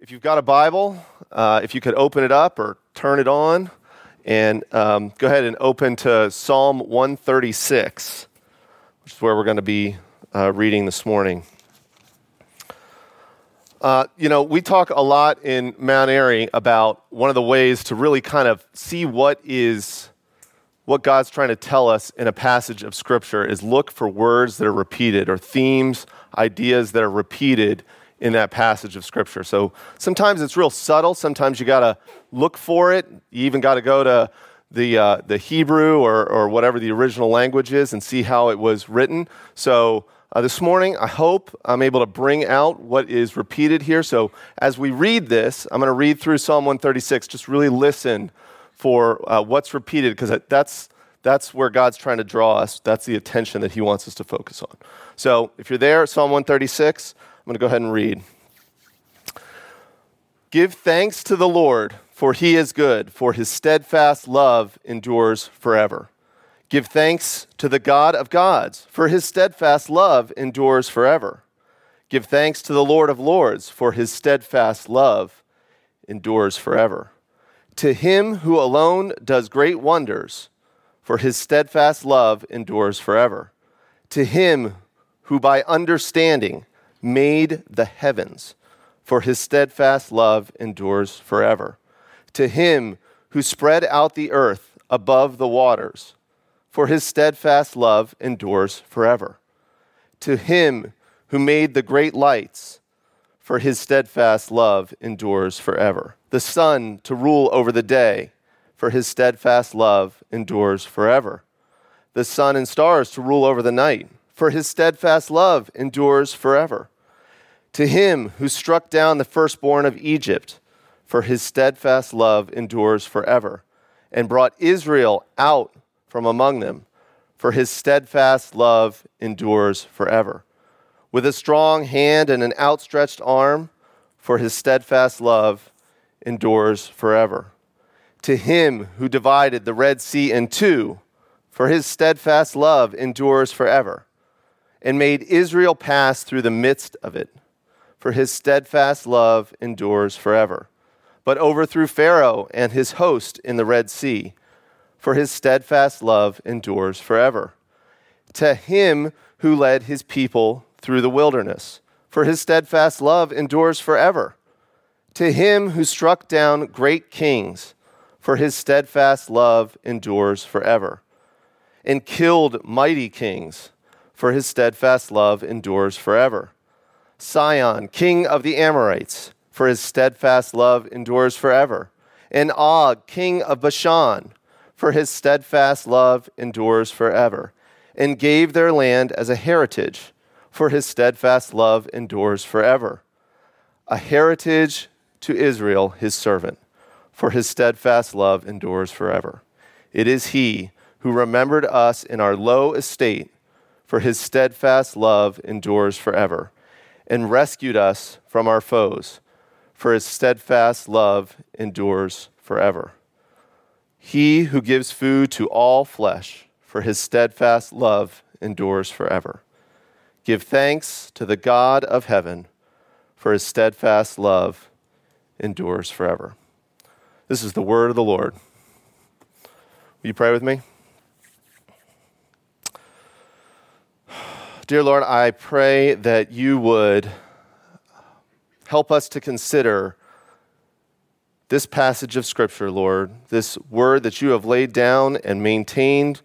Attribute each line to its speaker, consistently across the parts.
Speaker 1: If you've got a Bible, uh, if you could open it up or turn it on, and um, go ahead and open to Psalm 136, which is where we're going to be uh, reading this morning. Uh, you know, we talk a lot in Mount Airy about one of the ways to really kind of see what is what God's trying to tell us in a passage of Scripture is look for words that are repeated or themes, ideas that are repeated in that passage of Scripture. So sometimes it's real subtle. Sometimes you got to look for it. You even got to go to the, uh, the Hebrew or, or whatever the original language is and see how it was written. So uh, this morning, I hope I'm able to bring out what is repeated here. So as we read this, I'm going to read through Psalm 136. Just really listen for uh, what's repeated because that's, that's where God's trying to draw us. That's the attention that He wants us to focus on. So if you're there, Psalm 136, I'm going to go ahead and read. Give thanks to the Lord, for He is good, for His steadfast love endures forever. Give thanks to the God of gods, for His steadfast love endures forever. Give thanks to the Lord of lords, for His steadfast love endures forever. To him who alone does great wonders, for his steadfast love endures forever. To him who by understanding made the heavens, for his steadfast love endures forever. To him who spread out the earth above the waters, for his steadfast love endures forever. To him who made the great lights, for his steadfast love endures forever the sun to rule over the day, for his steadfast love endures forever. The sun and stars to rule over the night, for his steadfast love endures forever. To him who struck down the firstborn of Egypt, for his steadfast love endures forever, and brought Israel out from among them, for his steadfast love endures forever. With a strong hand and an outstretched arm, for his steadfast love endures forever. To him who divided the Red Sea in two, for his steadfast love endures forever, and made Israel pass through the midst of it, for his steadfast love endures forever, but overthrew Pharaoh and his host in the Red Sea, for his steadfast love endures forever. To him who led his people through the wilderness, for his steadfast love endures forever to him who struck down great kings, for his steadfast love endures forever, and killed mighty kings, for his steadfast love endures forever. Sihon, king of the Amorites, for his steadfast love endures forever, and Og, king of Bashan, for his steadfast love endures forever, and gave their land as a heritage, for his steadfast love endures forever. A heritage to Israel, his servant, for his steadfast love endures forever. It is he who remembered us in our low estate, for his steadfast love endures forever, and rescued us from our foes, for his steadfast love endures forever. He who gives food to all flesh, for his steadfast love endures forever. Give thanks to the God of heaven, for his steadfast love endures forever. This is the word of the Lord. Will you pray with me? Dear Lord, I pray that you would help us to consider this passage of Scripture, Lord, this word that you have laid down and maintained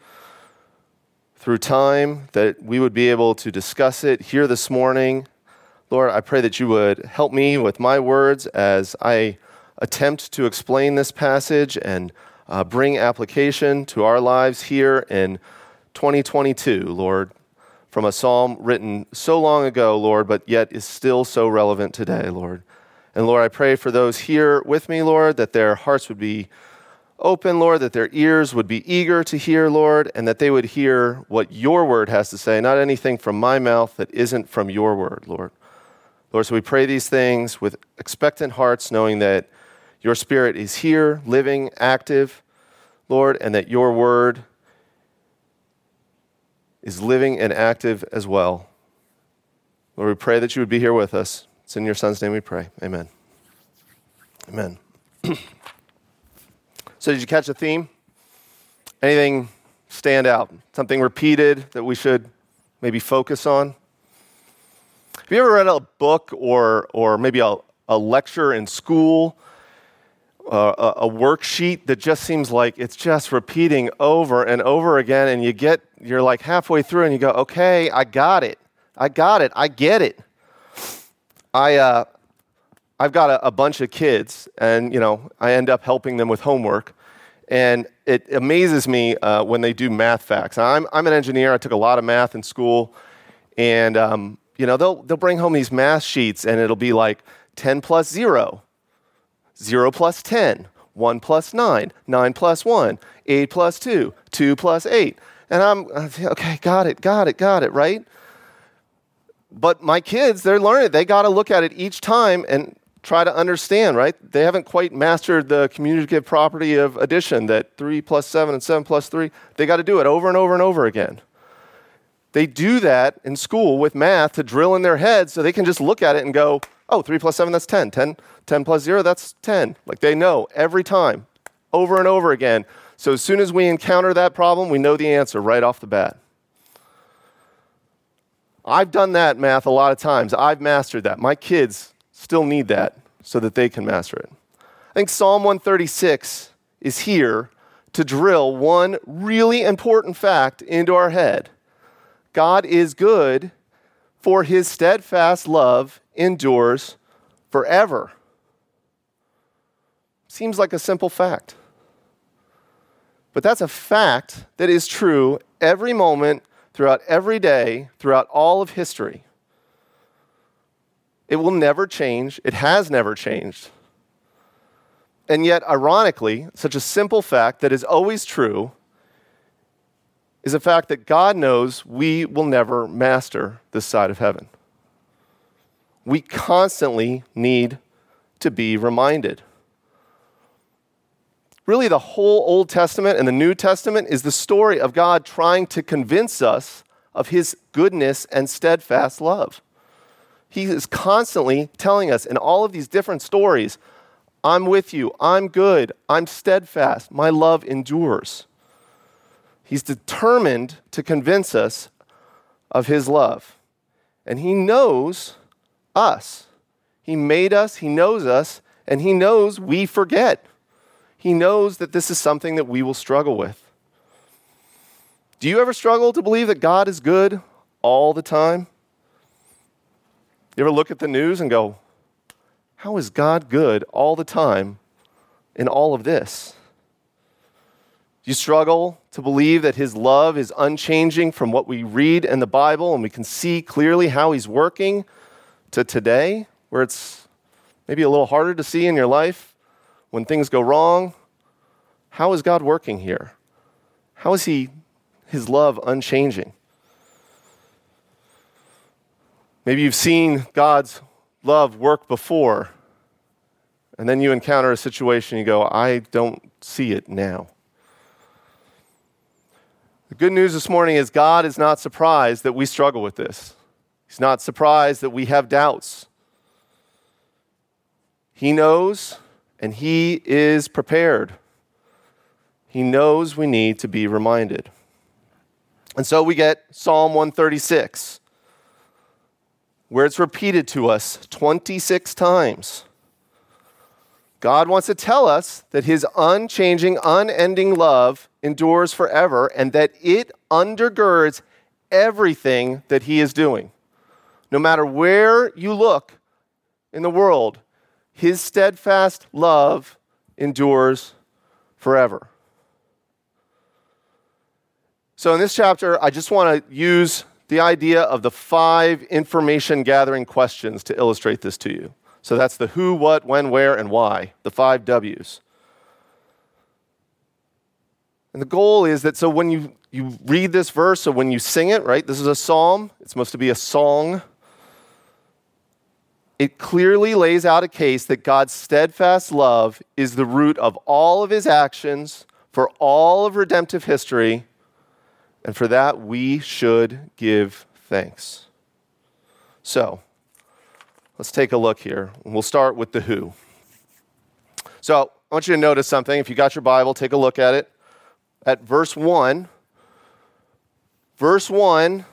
Speaker 1: through time, that we would be able to discuss it here this morning. Lord, I pray that you would help me with my words as I attempt to explain this passage and uh, bring application to our lives here in 2022, Lord, from a psalm written so long ago, Lord, but yet is still so relevant today, Lord. And Lord, I pray for those here with me, Lord, that their hearts would be open, Lord, that their ears would be eager to hear, Lord, and that they would hear what your word has to say, not anything from my mouth that isn't from your word, Lord. Lord, so we pray these things with expectant hearts, knowing that your Spirit is here, living, active, Lord, and that your word is living and active as well. Lord, we pray that you would be here with us. It's in your Son's name we pray. Amen. Amen. so, did you catch a theme? Anything stand out? Something repeated that we should maybe focus on? Have you ever read a book or, or maybe a, a lecture in school, a, worksheet that just seems like it's just repeating over and over again, and you get, you're like halfway through and you go, okay, I got it. I got it. I get it. I, uh, I've got a, a, bunch of kids, and you know, I end up helping them with homework. And it amazes me uh, when they do math facts. I'm, I'm an engineer. I took a lot of math in school, and um, you know, they'll, they'll bring home these math sheets, and it'll be like 10 plus 0, 0 plus 10, 1 plus 9, 9 plus 1, 8 plus 2, 2 plus 8. And I'm, okay, got it, got it, got it, right? But my kids, they're learning. They got to look at it each time and try to understand, right? They haven't quite mastered the commutative property of addition that 3 plus 7 and 7 plus 3. They got to do it over and over and over again. They do that in school with math to drill in their heads so they can just look at it and go, oh, 3 plus 7, that's 10. 10, 10 plus 0, that's 10. Like they know every time, over and over again. So as soon as we encounter that problem, we know the answer right off the bat. I've done that math a lot of times. I've mastered that. My kids still need that so that they can master it. I think Psalm 136 is here to drill one really important fact into our head God is good, for his steadfast love endures forever. Seems like a simple fact. But that's a fact that is true every moment throughout every day, throughout all of history. It will never change. It has never changed. And yet, ironically, such a simple fact that is always true is a fact that God knows we will never master this side of heaven. We constantly need to be reminded. Really, the whole Old Testament and the New Testament is the story of God trying to convince us of his goodness and steadfast love. He is constantly telling us in all of these different stories I'm with you, I'm good, I'm steadfast, my love endures. He's determined to convince us of his love. And he knows us. He made us, he knows us, and he knows we forget. He knows that this is something that we will struggle with. Do you ever struggle to believe that God is good all the time? You ever look at the news and go, How is God good all the time in all of this? Do you struggle to believe that His love is unchanging from what we read in the Bible and we can see clearly how He's working to today, where it's maybe a little harder to see in your life? when things go wrong, how is God working here? How is He, His love unchanging? Maybe you've seen God's love work before, and then you encounter a situation, you go, I don't see it now. The good news this morning is God is not surprised that we struggle with this. He's not surprised that we have doubts. He knows and He is prepared. He knows we need to be reminded. And so we get Psalm 136, where it's repeated to us 26 times. God wants to tell us that His unchanging, unending love endures forever and that it undergirds everything that He is doing. No matter where you look in the world, his steadfast love endures forever. So, in this chapter, I just want to use the idea of the five information gathering questions to illustrate this to you. So, that's the who, what, when, where, and why, the five W's. And the goal is that so when you, you read this verse, so when you sing it, right, this is a psalm, it's supposed to be a song it clearly lays out a case that God's steadfast love is the root of all of his actions for all of redemptive history, and for that we should give thanks. So, let's take a look here. We'll start with the who. So I want you to notice something. If you got your Bible, take a look at it. At verse 1, verse 1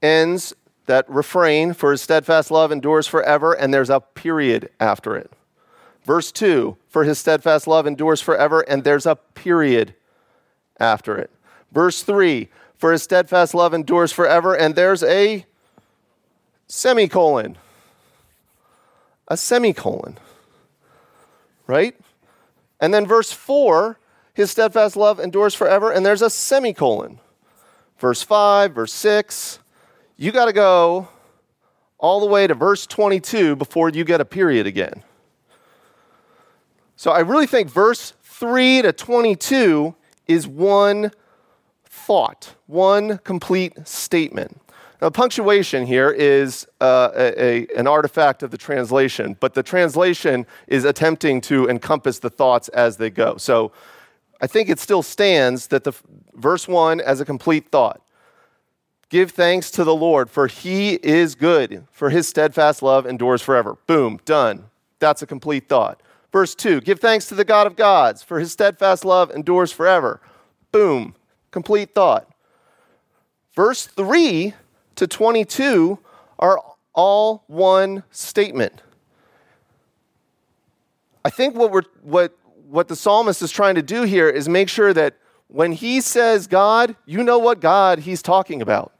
Speaker 1: ends that refrain, for his steadfast love endures forever, and there's a period after it. Verse 2, for his steadfast love endures forever, and there's a period after it. Verse 3, for his steadfast love endures forever, and there's a semicolon. A semicolon. Right? And then verse 4, his steadfast love endures forever, and there's a semicolon. Verse 5, verse 6, you got to go all the way to verse 22 before you get a period again. So I really think verse 3 to 22 is one thought, one complete statement. Now, punctuation here is uh, a, a, an artifact of the translation, but the translation is attempting to encompass the thoughts as they go. So I think it still stands that the verse 1 as a complete thought. Give thanks to the Lord, for he is good, for his steadfast love endures forever. Boom, done. That's a complete thought. Verse 2 Give thanks to the God of gods, for his steadfast love endures forever. Boom, complete thought. Verse 3 to 22 are all one statement. I think what, we're, what, what the psalmist is trying to do here is make sure that when he says God, you know what God he's talking about.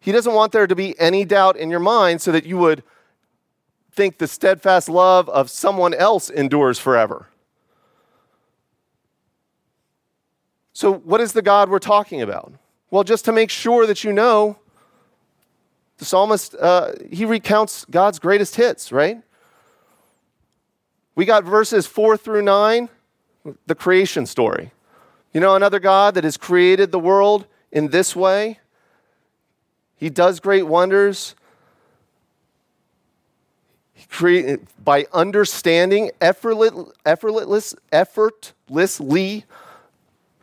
Speaker 1: He doesn't want there to be any doubt in your mind so that you would think the steadfast love of someone else endures forever. So, what is the God we're talking about? Well, just to make sure that you know, the psalmist, uh, he recounts God's greatest hits, right? We got verses four through nine, the creation story. You know, another God that has created the world in this way. He does great wonders. He create, by understanding, effortless, effortless, effortlessly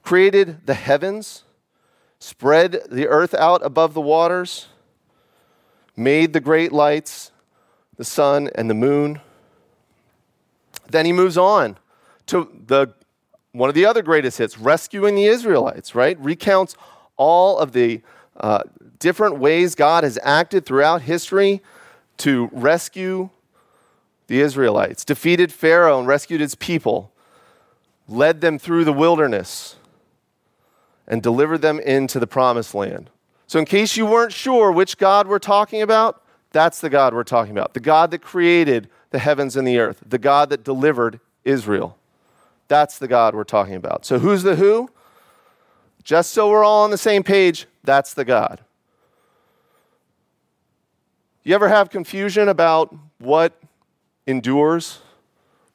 Speaker 1: created the heavens, spread the earth out above the waters, made the great lights, the sun and the moon. Then he moves on to the one of the other greatest hits, rescuing the Israelites, right? Recounts all of the uh, different ways God has acted throughout history to rescue the Israelites, defeated Pharaoh and rescued his people, led them through the wilderness, and delivered them into the promised land. So, in case you weren't sure which God we're talking about, that's the God we're talking about. The God that created the heavens and the earth, the God that delivered Israel. That's the God we're talking about. So, who's the who? Just so we're all on the same page, that's the God. You ever have confusion about what endures,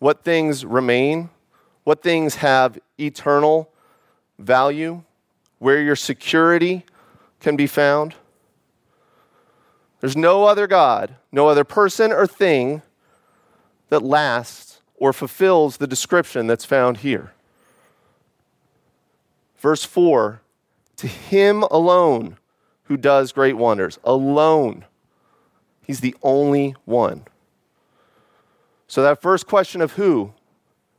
Speaker 1: what things remain, what things have eternal value? where your security can be found. There's no other God, no other person or thing that lasts or fulfills the description that's found here. Verse 4 To him alone who does great wonders, alone. He's the only one. So, that first question of who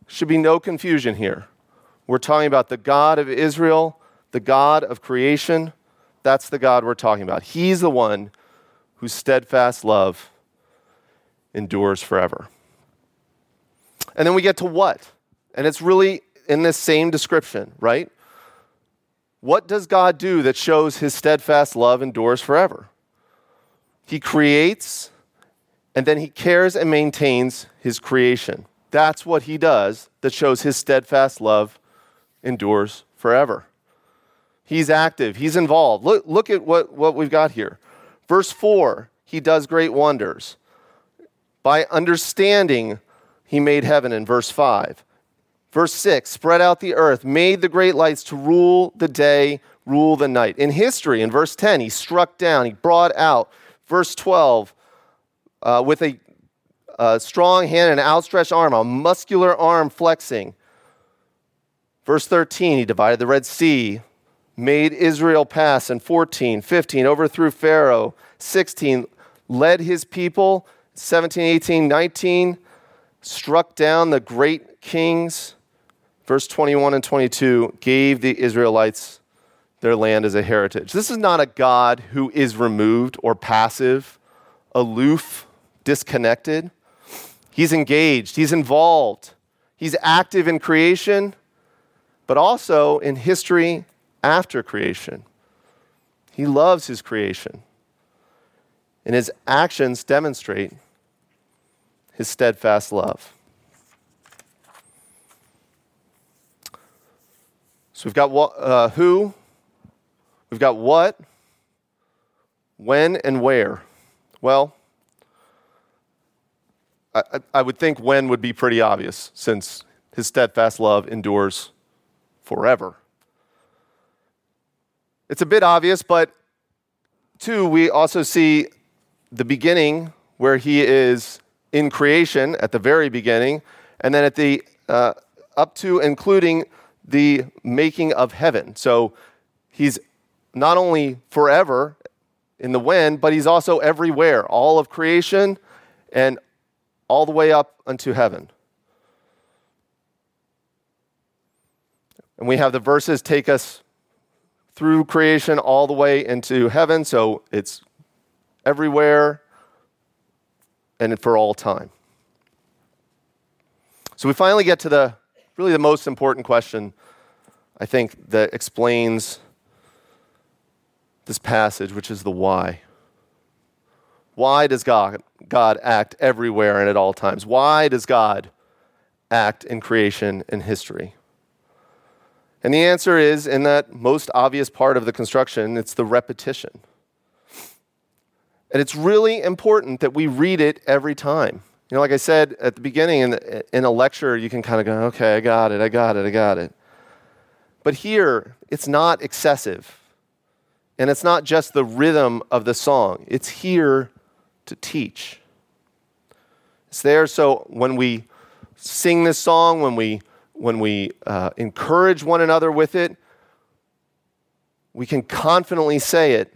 Speaker 1: should be no confusion here. We're talking about the God of Israel the God of creation, that's the God we're talking about. He's the one whose steadfast love endures forever. And then we get to what? And it's really in this same description, right? What does God do that shows his steadfast love endures forever? He creates and then he cares and maintains his creation. That's what he does that shows his steadfast love endures forever. He's active, he's involved. Look, look at what, what we've got here. Verse 4 He does great wonders. By understanding, he made heaven in verse 5. Verse 6 spread out the earth, made the great lights to rule the day, rule the night. In history, in verse 10, he struck down, he brought out. Verse 12, uh, with a, a strong hand and an outstretched arm, a muscular arm flexing. Verse 13, he divided the Red Sea made Israel pass in 14, 15, overthrew Pharaoh, 16, led his people, 17, 18, 19, struck down the great Kings, verse 21 and 22, gave the Israelites their land as a heritage. This is not a God who is removed or passive, aloof, disconnected. He's engaged, he's involved, he's active in creation, but also in history after creation. He loves his creation, and his actions demonstrate his steadfast love. So we've got what, uh, who, we've got what, when, and where. Well, I, I would think when would be pretty obvious since his steadfast love endures forever. It's a bit obvious, but two, we also see the beginning where he is in creation at the very beginning, and then at the uh, up to including the making of heaven. So he's not only forever in the when, but he's also everywhere, all of creation and all the way up unto heaven. And we have the verses take us through creation all the way into heaven, so it's everywhere and for all time. So we finally get to the really the most important question, I think, that explains this passage, which is the why. Why does God, God act everywhere and at all times? Why does God act in creation and history? And the answer is in that most obvious part of the construction, it's the repetition. And it's really important that we read it every time. You know, like I said at the beginning, in, in a lecture, you can kind of go, okay, I got it, I got it, I got it. But here, it's not excessive. And it's not just the rhythm of the song, it's here to teach. It's there so when we sing this song, when we, when we uh, encourage one another with it, we can confidently say it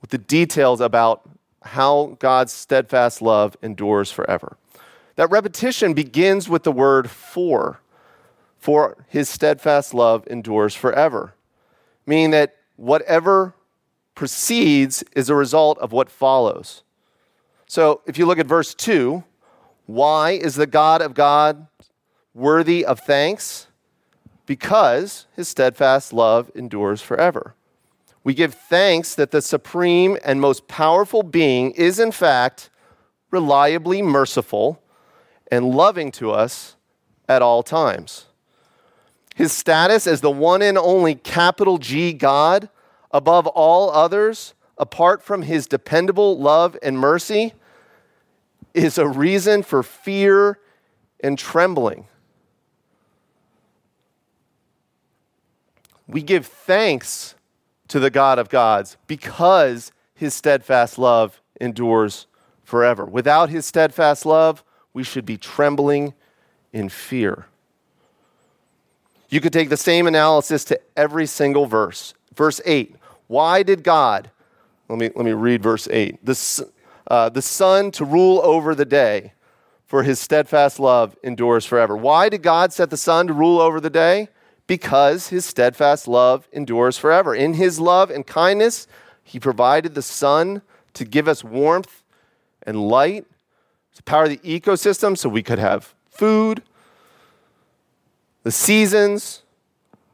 Speaker 1: with the details about how God's steadfast love endures forever. That repetition begins with the word for, for his steadfast love endures forever, meaning that whatever precedes is a result of what follows. So if you look at verse 2, why is the God of God worthy of thanks? Because his steadfast love endures forever. We give thanks that the supreme and most powerful being is, in fact, reliably merciful and loving to us at all times. His status as the one and only capital G God above all others, apart from his dependable love and mercy, is a reason for fear and trembling. We give thanks to the God of gods because his steadfast love endures forever. Without his steadfast love, we should be trembling in fear. You could take the same analysis to every single verse. Verse 8 Why did God, let me, let me read verse 8, the, uh, the sun to rule over the day, for his steadfast love endures forever. Why did God set the sun to rule over the day? Because his steadfast love endures forever. In his love and kindness, he provided the sun to give us warmth and light, to power the ecosystem so we could have food, the seasons,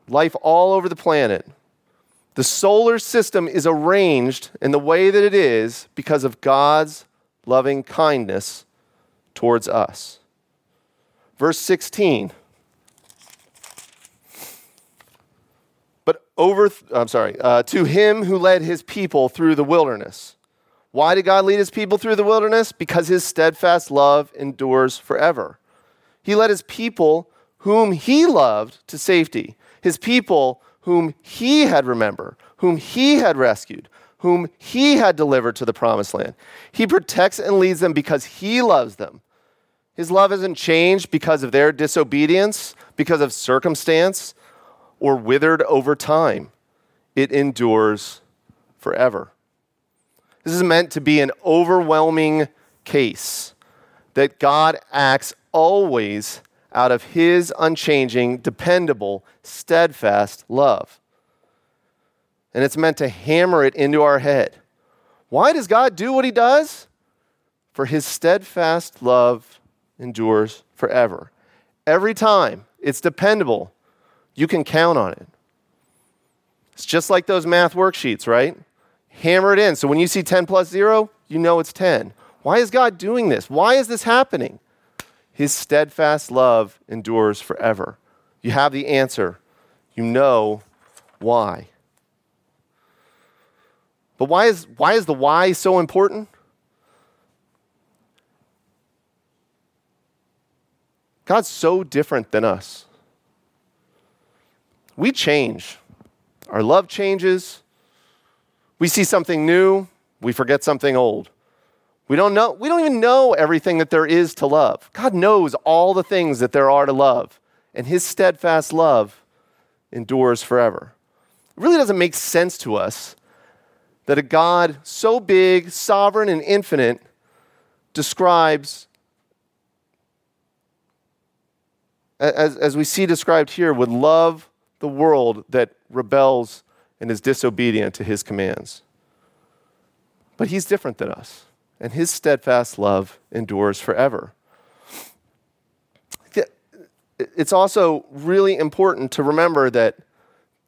Speaker 1: life all over the planet. The solar system is arranged in the way that it is because of God's loving kindness towards us. Verse 16 over, I'm sorry, uh, to him who led his people through the wilderness. Why did God lead his people through the wilderness? Because his steadfast love endures forever. He led his people whom he loved to safety, his people whom he had remembered, whom he had rescued, whom he had delivered to the promised land. He protects and leads them because he loves them. His love hasn't changed because of their disobedience, because of circumstance, or withered over time. It endures forever. This is meant to be an overwhelming case that God acts always out of his unchanging, dependable, steadfast love. And it's meant to hammer it into our head. Why does God do what he does? For his steadfast love endures forever. Every time it's dependable, you can count on it. It's just like those math worksheets, right? Hammer it in. So when you see 10 plus 0, you know it's 10. Why is God doing this? Why is this happening? His steadfast love endures forever. You have the answer. You know why. But why is, why is the why so important? God's so different than us. We change. Our love changes. We see something new, we forget something old. We don't know, we don't even know everything that there is to love. God knows all the things that there are to love, and his steadfast love endures forever. It really doesn't make sense to us that a God so big, sovereign, and infinite describes, as, as we see described here, would love the world that rebels and is disobedient to his commands. But he's different than us and his steadfast love endures forever. It's also really important to remember that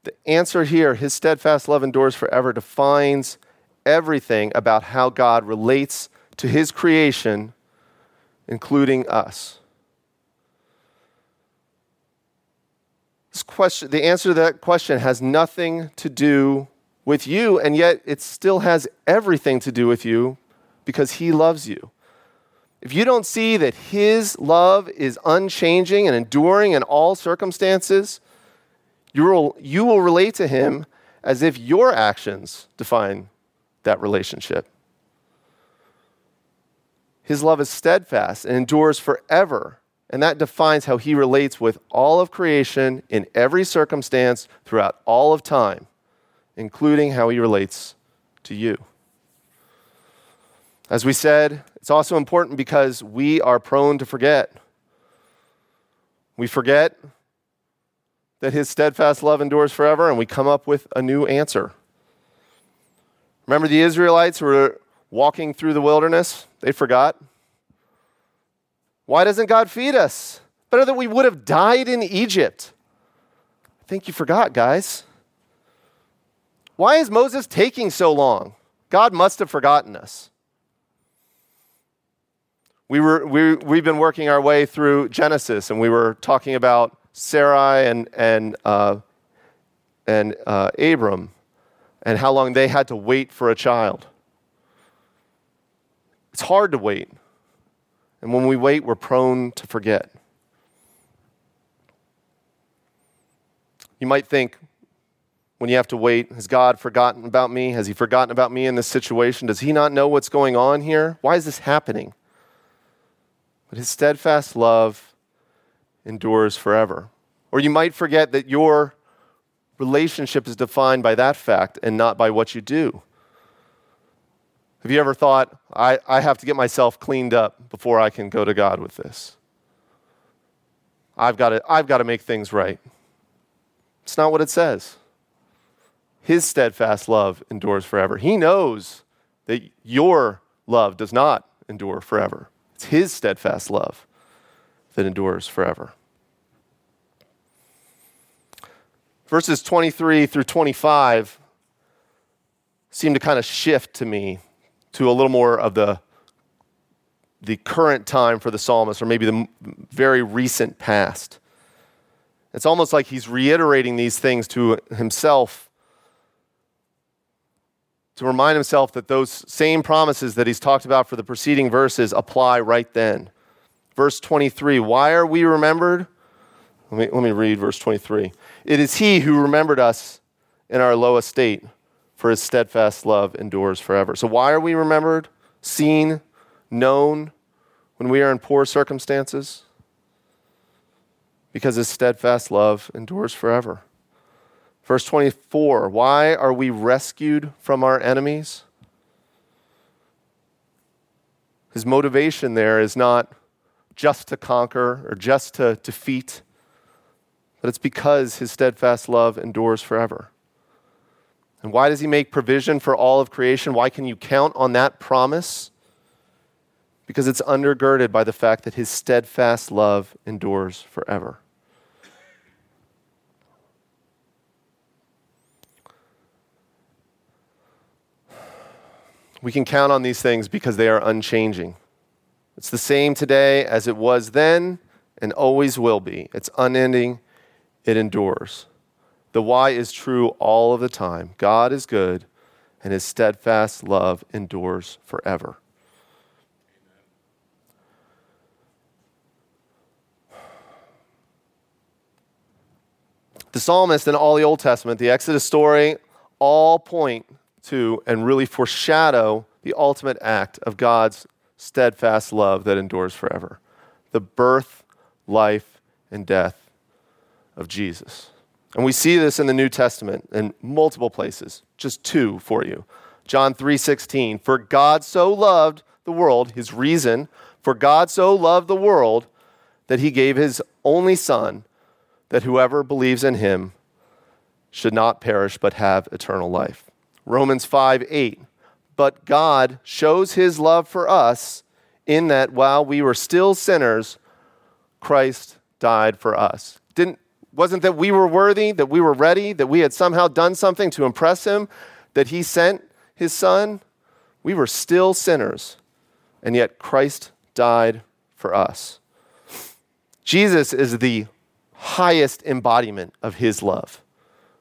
Speaker 1: the answer here, his steadfast love endures forever, defines everything about how God relates to his creation, including us. This question, the answer to that question has nothing to do with you, and yet it still has everything to do with you because he loves you. If you don't see that his love is unchanging and enduring in all circumstances, you will, you will relate to him as if your actions define that relationship. His love is steadfast and endures forever, and that defines how he relates with all of creation in every circumstance throughout all of time, including how he relates to you. As we said, it's also important because we are prone to forget. We forget that his steadfast love endures forever, and we come up with a new answer. Remember the Israelites were walking through the wilderness? They forgot. Why doesn't God feed us? Better that we would have died in Egypt. I think you forgot, guys. Why is Moses taking so long? God must have forgotten us we were, we, we've been working our way through Genesis, and we were talking about Sarai and, and, uh, and uh, Abram and how long they had to wait for a child. It's hard to wait. And when we wait, we're prone to forget. You might think, when you have to wait, has God forgotten about me? Has He forgotten about me in this situation? Does He not know what's going on here? Why is this happening? but his steadfast love endures forever. Or you might forget that your relationship is defined by that fact and not by what you do. Have you ever thought, I, I have to get myself cleaned up before I can go to God with this? I've got to, I've got to make things right. It's not what it says. His steadfast love endures forever. He knows that your love does not endure forever. It's His steadfast love that endures forever. Verses 23 through 25 seem to kind of shift to me to a little more of the, the current time for the psalmist, or maybe the very recent past. It's almost like he's reiterating these things to himself to remind himself that those same promises that he's talked about for the preceding verses apply right then. Verse 23 Why are we remembered? Let me, let me read verse 23. It is he who remembered us in our low estate, for his steadfast love endures forever. So, why are we remembered, seen, known when we are in poor circumstances? Because his steadfast love endures forever. Verse 24 Why are we rescued from our enemies? His motivation there is not just to conquer or just to defeat, but it's because his steadfast love endures forever. And why does he make provision for all of creation? Why can you count on that promise? Because it's undergirded by the fact that his steadfast love endures forever. We can count on these things because they are unchanging. It's the same today as it was then and always will be. It's unending, it endures. The why is true all of the time. God is good, and his steadfast love endures forever. The psalmist and all the Old Testament, the Exodus story, all point to and really foreshadow the ultimate act of God's steadfast love that endures forever the birth, life, and death of Jesus. And we see this in the New Testament in multiple places. Just two for you. John 3:16, "For God so loved the world, his reason, for God so loved the world that he gave his only son that whoever believes in him should not perish but have eternal life." Romans 5 8. But God shows his love for us in that while we were still sinners, Christ died for us. Didn't, wasn't that we were worthy, that we were ready, that we had somehow done something to impress him, that he sent his son? We were still sinners, and yet Christ died for us. Jesus is the highest embodiment of his love.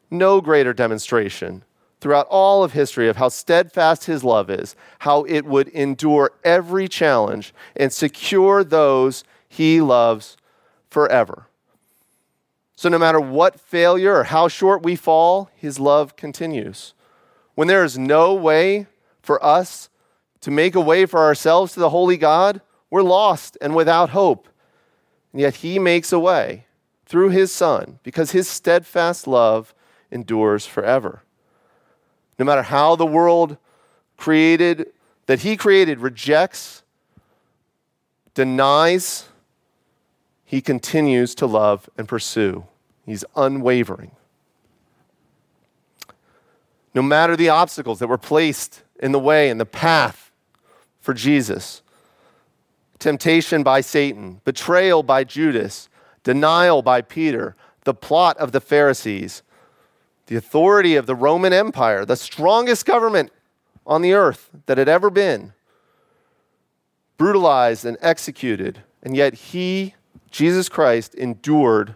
Speaker 1: No greater demonstration throughout all of history of how steadfast his love is, how it would endure every challenge and secure those he loves forever. So, no matter what failure or how short we fall, his love continues. When there is no way for us to make a way for ourselves to the holy God, we're lost and without hope. And yet he makes a way through his Son because his steadfast love endures forever no matter how the world created, that he created, rejects, denies, he continues to love and pursue. He's unwavering. No matter the obstacles that were placed in the way, in the path for Jesus temptation by Satan, betrayal by Judas, denial by Peter, the plot of the Pharisees, the authority of the Roman Empire, the strongest government on the earth that had ever been, brutalized and executed, and yet he, Jesus Christ, endured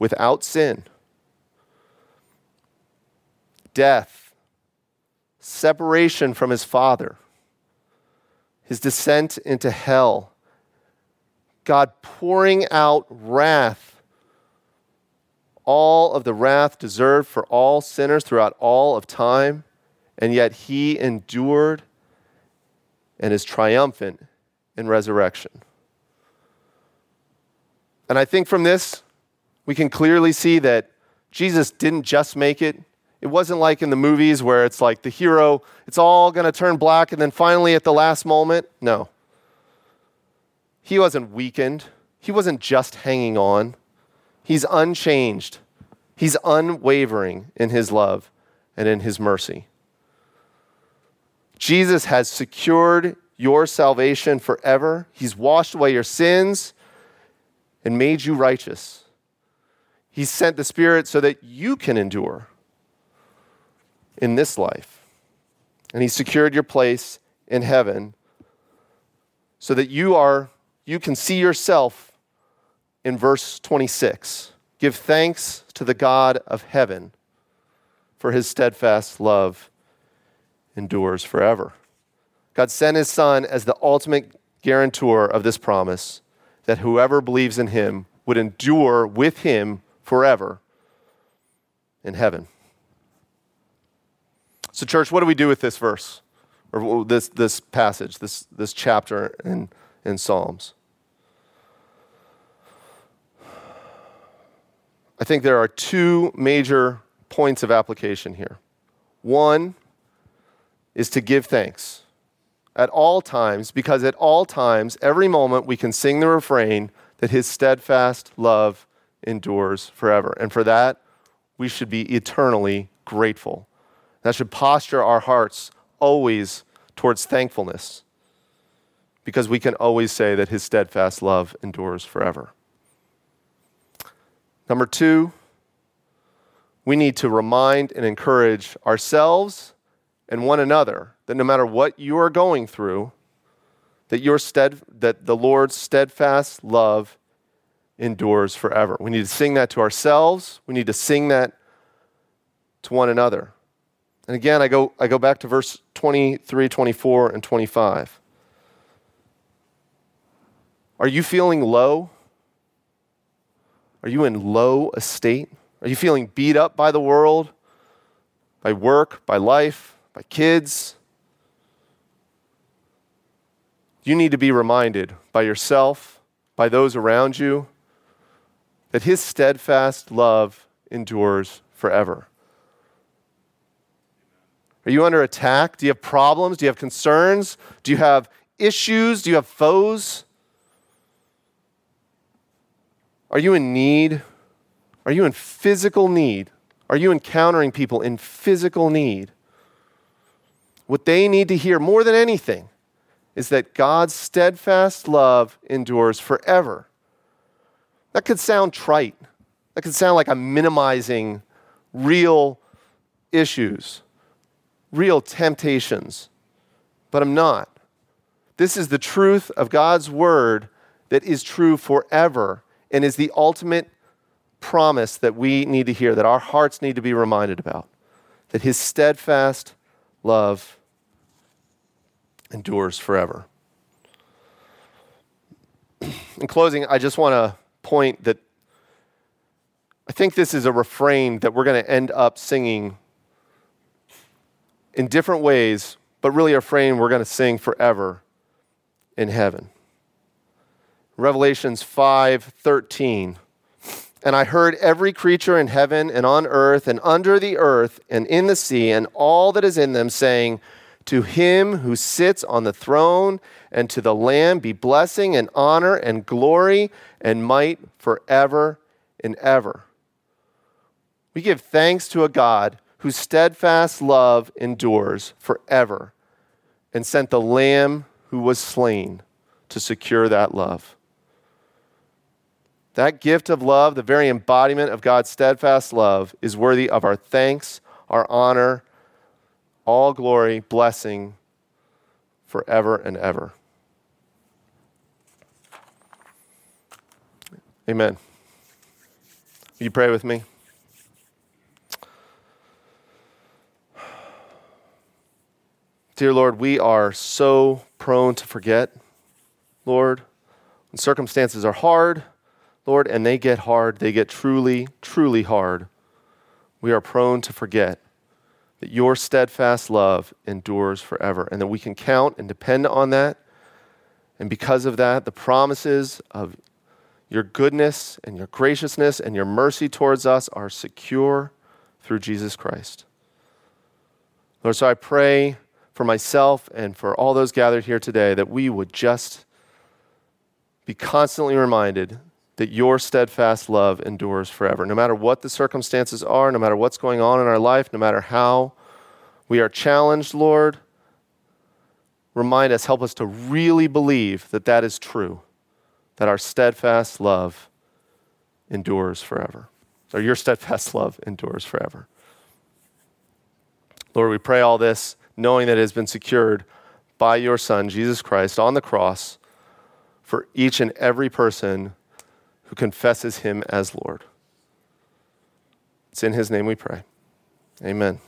Speaker 1: without sin. Death, separation from his Father, his descent into hell, God pouring out wrath all of the wrath deserved for all sinners throughout all of time, and yet he endured and is triumphant in resurrection. And I think from this, we can clearly see that Jesus didn't just make it. It wasn't like in the movies where it's like the hero, it's all going to turn black, and then finally at the last moment. No. He wasn't weakened, he wasn't just hanging on. He's unchanged. He's unwavering in his love and in his mercy. Jesus has secured your salvation forever. He's washed away your sins and made you righteous. He sent the Spirit so that you can endure in this life. And He secured your place in heaven so that you are you can see yourself in verse 26 Give thanks to the God of heaven, for his steadfast love endures forever. God sent his Son as the ultimate guarantor of this promise that whoever believes in him would endure with him forever in heaven. So, church, what do we do with this verse or this, this passage, this, this chapter in, in Psalms? I think there are two major points of application here. One is to give thanks. at all times, because at all times, every moment, we can sing the refrain that his steadfast love endures forever. And for that, we should be eternally grateful. That should posture our hearts always towards thankfulness because we can always say that his steadfast love endures forever. Number two, we need to remind and encourage ourselves and one another that no matter what you are going through, that, your stead, that the Lord's steadfast love endures forever. We need to sing that to ourselves. We need to sing that to one another. And again, I go, I go back to verse 23, 24, and 25. Are you feeling low? Are you in low estate? Are you feeling beat up by the world, by work, by life, by kids? You need to be reminded by yourself, by those around you, that his steadfast love endures forever. Are you under attack? Do you have problems? Do you have concerns? Do you have issues? Do you have foes? Are you in need? Are you in physical need? Are you encountering people in physical need? What they need to hear more than anything is that God's steadfast love endures forever. That could sound trite. That could sound like I'm minimizing real issues, real temptations, but I'm not. This is the truth of God's word that is true forever and is the ultimate promise that we need to hear, that our hearts need to be reminded about. That his steadfast love endures forever. In closing, I just want to point that I think this is a refrain that we're going to end up singing in different ways, but really a refrain we're going to sing forever in heaven. Revelations 5:13 and I heard every creature in heaven and on earth and under the earth and in the sea and all that is in them saying, To him who sits on the throne and to the Lamb be blessing and honor and glory and might forever and ever. We give thanks to a God whose steadfast love endures forever and sent the Lamb who was slain to secure that love. That gift of love, the very embodiment of God's steadfast love, is worthy of our thanks, our honor, all glory, blessing forever and ever. Amen. Will you pray with me? Dear Lord, we are so prone to forget, Lord. When circumstances are hard, Lord, and they get hard, they get truly, truly hard, we are prone to forget that your steadfast love endures forever and that we can count and depend on that. And because of that, the promises of your goodness and your graciousness and your mercy towards us are secure through Jesus Christ. Lord, so I pray for myself and for all those gathered here today that we would just be constantly reminded that your steadfast love endures forever. No matter what the circumstances are, no matter what's going on in our life, no matter how we are challenged, Lord, remind us, help us to really believe that that is true, that our steadfast love endures forever. Or your steadfast love endures forever. Lord, we pray all this knowing that it has been secured by your Son, Jesus Christ, on the cross for each and every person who confesses him as Lord. It's in his name we pray. Amen.